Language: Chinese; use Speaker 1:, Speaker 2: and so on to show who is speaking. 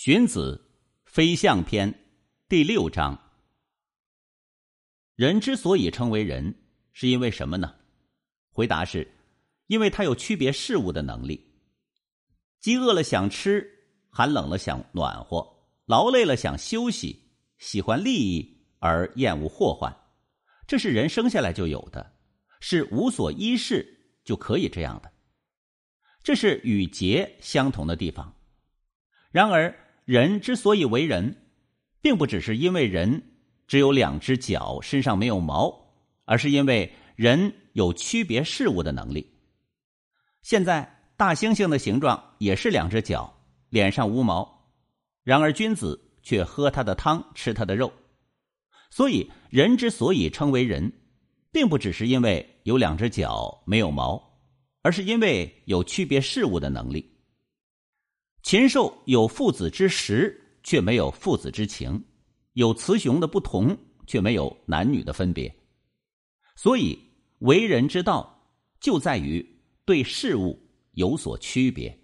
Speaker 1: 荀子《飞象篇》第六章：人之所以称为人，是因为什么呢？回答是：因为他有区别事物的能力。饥饿了想吃，寒冷了想暖和，劳累了想休息，喜欢利益而厌恶祸患，这是人生下来就有的，是无所依恃就可以这样的。这是与节相同的地方。然而。人之所以为人，并不只是因为人只有两只脚，身上没有毛，而是因为人有区别事物的能力。现在大猩猩的形状也是两只脚，脸上无毛，然而君子却喝他的汤，吃他的肉。所以，人之所以称为人，并不只是因为有两只脚没有毛，而是因为有区别事物的能力。禽兽有父子之实，却没有父子之情；有雌雄的不同，却没有男女的分别。所以，为人之道就在于对事物有所区别。